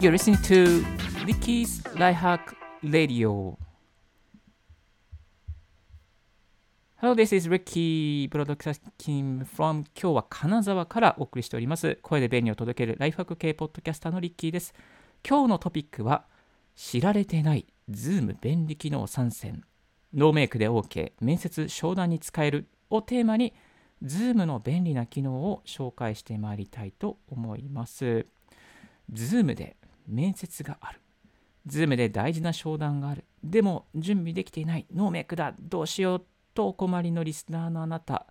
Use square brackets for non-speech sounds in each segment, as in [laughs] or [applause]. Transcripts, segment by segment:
You're listening to Ricky's Lifehack Radio. Hello, this is Ricky broadcasting from 今日は金沢からお送りしております。声で便利を届けるライフハック系ポッドキャスターのリッキーです。今日のトピックは知られてないズーム便利機能3選。ノーメイクで OK 面接商談に使えるをテーマにズームの便利な機能を紹介してまいりたいと思います。ズームで面接がある。ズームで大事な商談がある。でも準備できていない。ノーメイクだ。どうしようとお困りのリスナーのあなた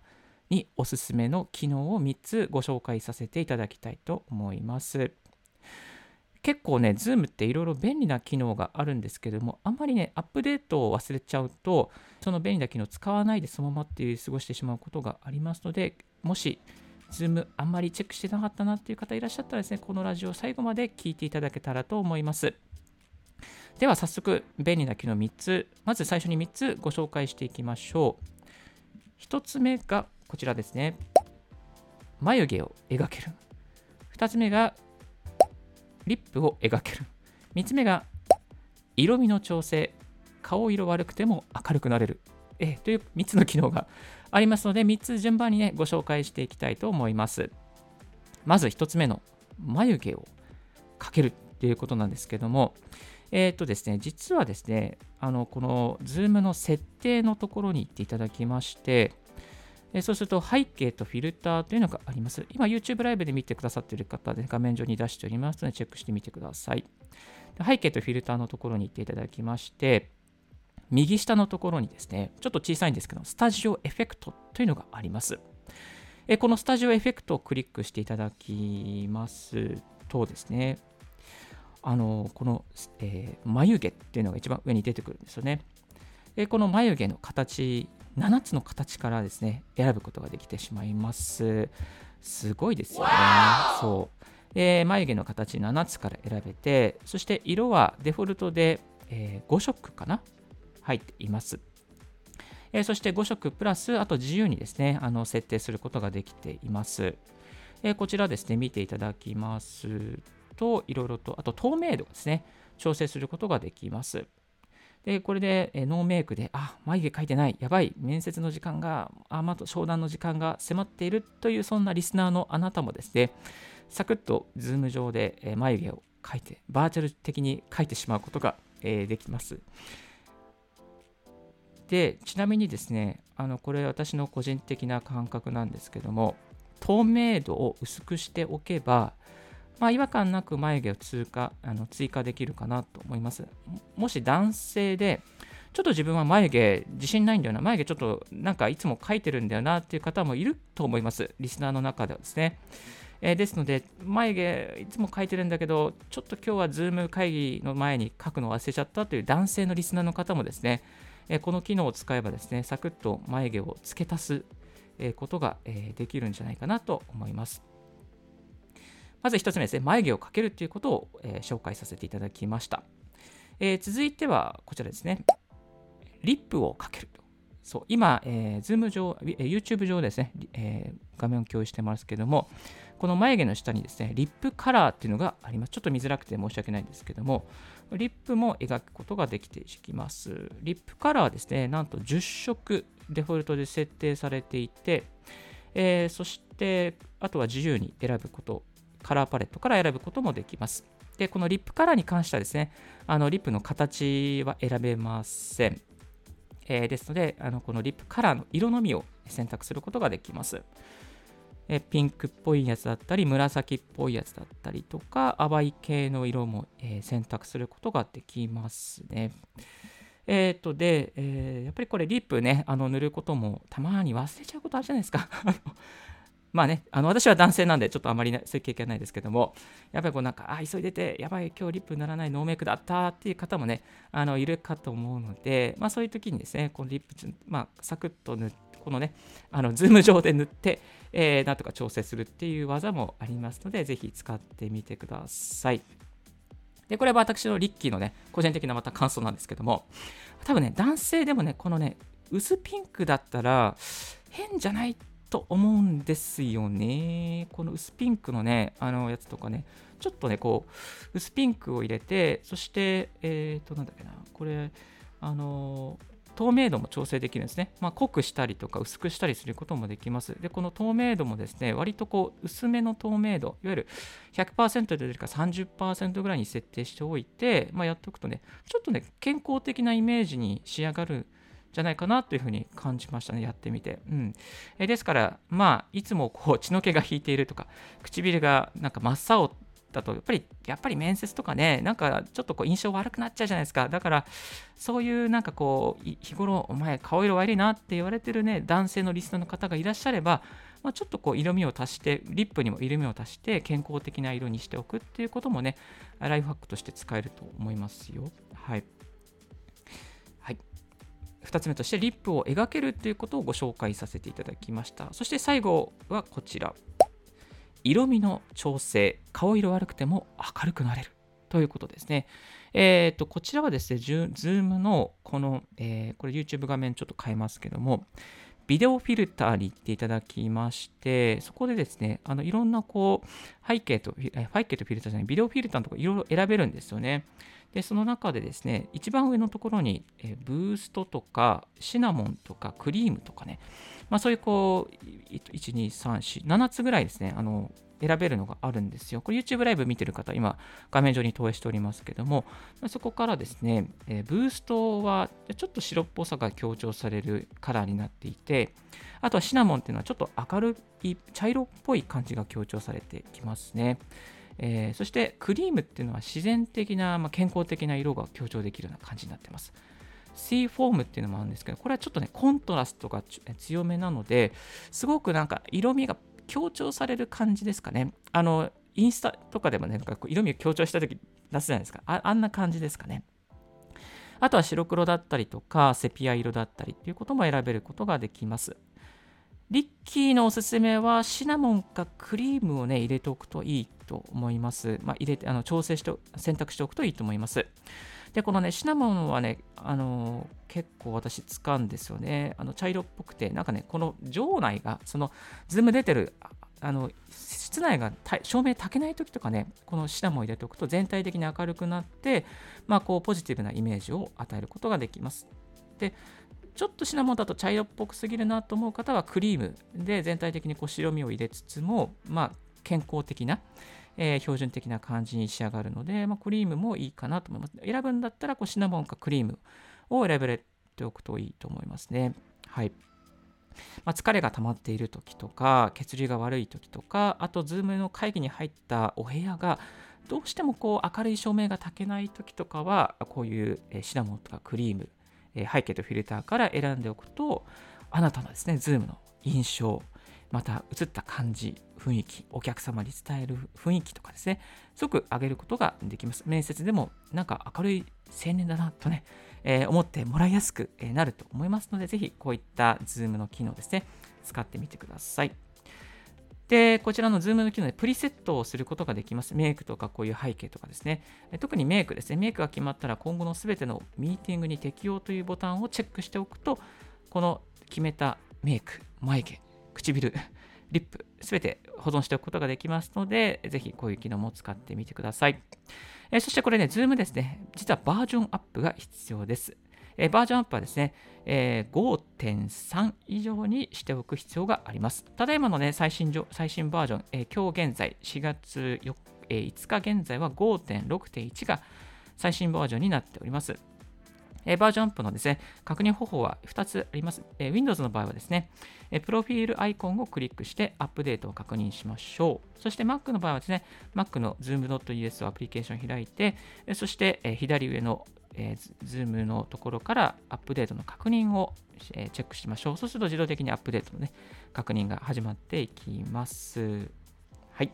におすすめの機能を3つご紹介させていただきたいと思います。結構ね、Zoom っていろいろ便利な機能があるんですけども、あんまりね、アップデートを忘れちゃうと、その便利な機能を使わないでそのままっていう過ごしてしまうことがありますので、もし Zoom あんまりチェックしてなかったなっていう方いらっしゃったらですね、このラジオ最後まで聞いていただけたらと思います。では早速便利な機能3つまず最初に3つご紹介していきましょう。1つ目がこちらですね。眉毛を描ける。2つ目がリップを描ける。3つ目が色味の調整。顔色悪くても明るくなれる、えという3つの機能がありますので3つ順番にねご紹介していきたいと思いますまず1つ目の眉毛を描けるということなんですけどもえっ、ー、とですね、実はですね、あのこの Zoom の設定のところに行っていただきまして、そうすると背景とフィルターというのがあります。今 YouTube ライブで見てくださっている方で画面上に出しておりますのでチェックしてみてください。背景とフィルターのところに行っていただきまして、右下のところにですね、ちょっと小さいんですけど、スタジオエフェクトというのがあります。えこのスタジオエフェクトをクリックしていただきますとですね、あのこの、えー、眉毛っていうのが一番上に出てくるんですよね。でこの眉毛の形、7つの形からですね、選ぶことができてしまいます。すごいですよね。そう。で眉毛の形7つから選べて、そして色はデフォルトで、えー、5色かな入っています。えー、そして5色プラス、あと自由にですね、あの設定することができています。えー、こちらですね、見ていただきますと、いろいろと、あと透明度ですね、調整することができます。で、これで、えノーメイクで、あ、眉毛描いてない、やばい、面接の時間が、あ、また商談の時間が迫っているという、そんなリスナーのあなたもですね、サクッとズーム上で、え眉毛を描いて、バーチャル的に描いてしまうことが、えできます。で、ちなみにですね、あのこれ私の個人的な感覚なんですけども、透明度を薄くしておけば、まあ、違和感なく眉毛を通過あの追加できるかなと思います。もし男性で、ちょっと自分は眉毛自信ないんだよな、眉毛ちょっとなんかいつも描いてるんだよなっていう方もいると思います、リスナーの中ではですね。え、ですので、眉毛いつも描いてるんだけど、ちょっと今日は Zoom 会議の前に描くの忘れちゃったという男性のリスナーの方もですね、え、この機能を使えばですね、サクッと眉毛を付け足すことができるんじゃないかなと思います。まず1つ目ですね、眉毛をかけるということを、え、紹介させていただきました。え、続いてはこちらですね、リップをかけると。そう今、えー、ズーム上、YouTube 上ですね、えー、画面を共有してますけども、この眉毛の下にですね、リップカラーっていうのがあります。ちょっと見づらくて申し訳ないんですけども、リップも描くことができていきます。リップカラーですね、なんと10色デフォルトで設定されていて、えー、そしてあとは自由に選ぶことカラーパレットから選ぶこともできます。で、このリップカラーに関してはですね、あのリップの形は選べません。えー、ですので、あのこのリップカラーの色のみを選択することができます。えピンクっぽいやつだったり、紫っぽいやつだったりとか、淡い系の色も、え、選択することができますね。えっ、と、で、えー、やっぱりこれリップね、あの塗ることもたまに忘れちゃうことあるじゃないですか。[laughs] まあね、あの私は男性なんで、ちょっとあまり、そういう経験ないですけども、やっぱりこうなんか、あ、急いでて、やばい、今日リップ塗らないノーメイクだったっていう方もね、あのいるかと思うので、まあそういう時にですね、このリップ、まあ、サクッと塗って、このね、あの Zoom 上で塗って、えー、なんとか調整するっていう技もありますので、ぜひ使ってみてください。で、これは私のリッキーのね、個人的なまた感想なんですけども、多分ね、男性でもね、このね、薄ピンクだったら、変じゃないと思うんですよね。この薄ピンクのね、あのやつとかね、ちょっとね、こう、薄ピンクを入れて、そして、えっ、ー、と、なんだっけな、これ、あのー透明度も調整できるんですね。まあ、濃くしたりとか薄くしたりすることもできます。で、この透明度もですね、割とこう薄めの透明度、いわゆる100%というか30%ぐらいに設定しておいて、まあ、やっておくとね、ちょっとね、健康的なイメージに仕上がるんじゃないかなというふうに感じましたね、やってみて。うん、えですから、まあ、いつもこう血の気が引いているとか、唇がなんか真っ青だとやっぱりやっぱり面接とかねなんかちょっとこう印象悪くなっちゃうじゃないですか。だからそういうなんかこう日頃お前顔色悪いなって言われてるね男性のリスナーの方がいらっしゃれば、まあ、ちょっとこう色味を足してリップにも色味を足して健康的な色にしておくっていうこともねライフハックとして使えると思いますよ。はい。はい。2つ目としてリップを描けるということをご紹介させていただきました。そして最後はこちら。色味の調整、顔色悪くても明るくなれるということですね。えっ、ー、と、こちらはですね、 Zoom のこの、えー、これ YouTube 画面ちょっと変えますけども、ビデオフィルターに行っていただきまして、そこでですね、あのいろんなこう背景と、背景とフィルターじゃない、ビデオフィルターのところいろいろ選べるんですよね。で、その中でですね、一番上のところに、えブーストとか、シナモンとか、クリームとかね、まあ、そういうこう、1、2、3、4、7つぐらいですね、あの、選べるのがあるんですよ。これ YouTube ライブ見てる方、今画面上に投影しておりますけども、そこからですね、えブーストはちょっと白っぽさが強調されるカラーになっていて、あとはシナモンっていうのはちょっと明るい茶色っぽい感じが強調されてきますね。えー、そしてクリームっていうのは自然的な、まあ、健康的な色が強調できるような感じになってます。C フォームっていうのもあるんですけど、これはちょっとね、コントラストが強めなので、すごくなんか色味が強調される感じですかね。あの、インスタとかでもね、なんか色味を強調した時出すじゃないですかあ。あんな感じですかね。あとは白黒だったりとか、セピア色だったりっていうことも選べることができます。リッキーのおすすめはシナモンかクリームをね、入れておくといいと思います。まあ、入れて、あの調整して、選択しておくといいと思います。で、このね、シナモンはね、あのー、結構私使うんですよね。あの茶色っぽくて、なんかね、この場内が、その、Zoom 出てる、あの、室内が照明焚けない時とかね、このシナモンを入れておくと全体的に明るくなって、まあ、こう、ポジティブなイメージを与えることができます。で、ちょっとシナモンだと茶色っぽくすぎるなと思う方はクリームで全体的にこう白みを入れつつも、まあ、健康的な、えー、標準的な感じに仕上がるので、まあ、クリームもいいかなと思います。選ぶんだったらこうシナモンかクリームを選べておくといいと思いますね。はい。まあ、疲れが溜まっている時とか、血流が悪い時とか、あと、 Zoom の会議に入ったお部屋が、どうしてもこう明るい照明が焚けない時とかは、こういうシナモンとかクリーム、背景とフィルターから選んでおくと、あなたのですね、 Zoom の印象、また映った感じ、雰囲気、お客様に伝える雰囲気とかですね、すごく上げることができます。面接でもなんか明るい青年だなとね、えー、思ってもらいやすくなると思いますので、ぜひこういった Zoom の機能ですね、使ってみてください。で、こちらの Zoom の機能でプリセットをすることができます。メイクとかこういう背景とかですね。特にメイクですね。メイクが決まったら今後のすべてのミーティングに適用というボタンをチェックしておくと、この決めたメイク、眉毛、唇、リップ、すべて保存しておくことができますので、ぜひこういう機能も使ってみてください。えー、そしてこれね、Zoom ですね、実はバージョンアップが必要です。えー、バージョンアップはですね、えー、5.3以上にしておく必要があります。ただいまのね、最新最新バージョン、え、今日現在、4月4、え、5日現在は5.6.1が最新バージョンになっております。え、バージョンアップのですね、確認方法は2つあります。え、Windows の場合はですね、え、プロフィールアイコンをクリックしてアップデートを確認しましょう。そして Mac の場合はですね、Mac の Zoom.us をアプリケーションを開いて、えそして、え左上の、えー、Zoom のところからアップデートの確認を、えチェックしましょう。そうすると自動的にアップデートのね、確認が始まっていきます。はい。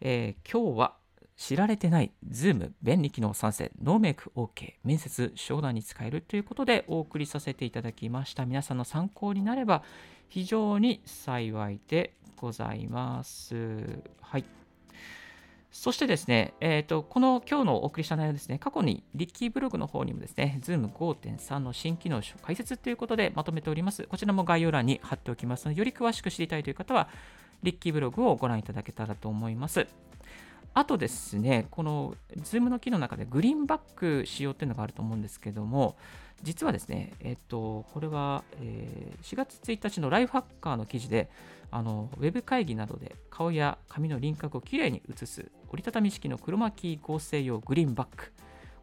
え今日は知られてない Zoom 便利機能参戦ノーメイク OK 面接商談に使えるということでお送りさせていただきました皆さんの参考になれば非常に幸いでございますはいそしてですね、えーと、この今日のお送りした内容ですね、過去にリッキーブログの方にもですね、Zoom 5.3の新機能解説ということでまとめております。こちらも概要欄に貼っておきますので、より詳しく知りたいという方は、リッキーブログをご覧いただけたらと思います。あとですね、この Zoom の機の中でグリーンバック仕様っていうのがあると思うんですけども、実はですね、えっと、これは、え、4月1日のライフハッカーの記事で、あのウェブ会議などで顔や髪の輪郭をきれいに写す折りたたみ式の黒巻合成用グリーンバック。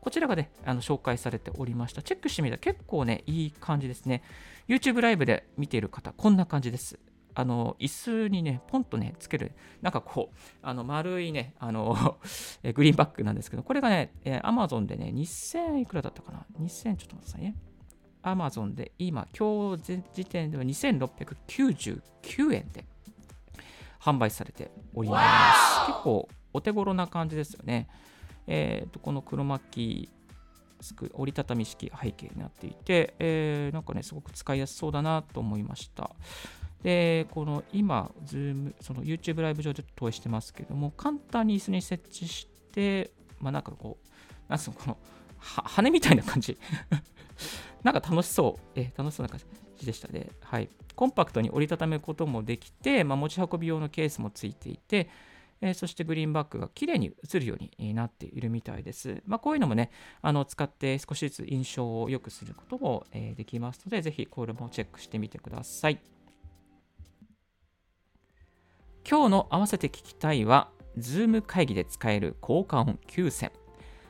こちらがね、あの紹介されておりました。チェックしてみたら結構ね、いい感じですね。YouTube ライブで見ている方、こんな感じです。あの椅子にね、ポンとね、つける、なんかこう、あの丸いね、あの [laughs] グリーンバックなんですけど、これがね、えー、Amazon でね、2000いくらだったかな ?2000、ちょっと待ってくださいね。Amazon で今、今日時点では2699円で販売されております。結構お手頃な感じですよね。えー、とこの黒巻折りたたみ式背景になっていて、えー、なんかね、すごく使いやすそうだなと思いました。で、この今、Zoom、その YouTube ライブ上で投影してますけども、簡単に椅子に設置して、まあなんかこう、なんすかこの、羽みたいな感じ。[laughs] なんか楽しそう、え楽しそうな感じでしたね。はい。コンパクトに折りたためることもできて、まあ、持ち運び用のケースもついていて、えー、そしてグリーンバックが綺麗に映るようになっているみたいです。まあ、こういうのもね、あの使って少しずつ印象を良くすることも、えー、できますので、ぜひこれもチェックしてみてください。今日の合わせて聞きたいは、Zoom 会議で使える効果音9選。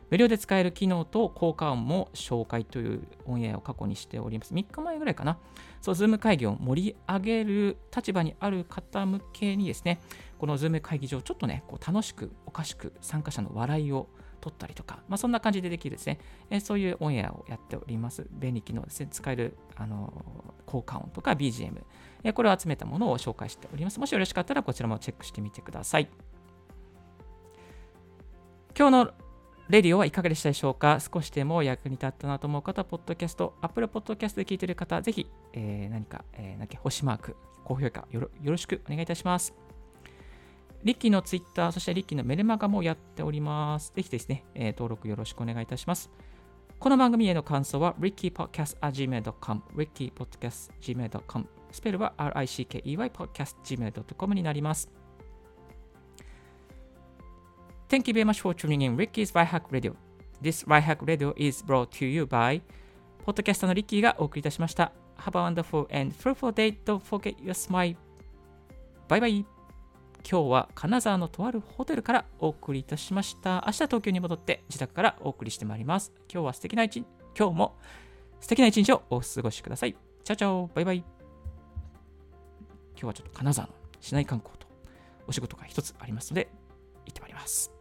無料で使える機能と効果音も紹介というオンエアを過去にしております。3日前ぐらいかな。そう、Zoom 会議を盛り上げる立場にある方向けにですね、この Zoom 会議上、ちょっとね、こう楽しく、おかしく参加者の笑いを取ったりとか、まあ、そんな感じでできるですね、えそういうオンエアをやっております。便利機能ですね、使える、あの効果音とか BGM、えこれを集めたものを紹介しております。もしよろしかったらこちらもチェックしてみてください。今日のレディオはいかがでしたでしょうか？少しでも役に立ったなと思う方、ポッドキャスト、Apple Podcast で聞いている方、ぜひ、えー、何か、えー、何か星マーク、高評価よろしくお願いいたします。リッキーのツイッター、そしてリッキーのメルマガもやっております。ぜひですね、えー、登録よろしくお願いいたします。この番組への感想は、rickypodcast.gmail.com、rickypodcast.gmail.com、スペルは rickeypodcast.gmail.com になります。Thank you very much for tuning in Ricky's r i Hack Radio. This r i Hack Radio is brought to you by ポッドキャスターのリッキーがお送りいたしました。Have a wonderful and fruitful day. Don't forget your smile. バイバイ。今日は金沢のとあるホテルからお送りいたしました。明日東京に戻って自宅からお送りしてまいります。今日は素敵な一日、今日も素敵な一日をお過ごしください。チャチャオ、バイバイ。今日はちょっと金沢の市内観光とお仕事が一つありますので、行ってまいります。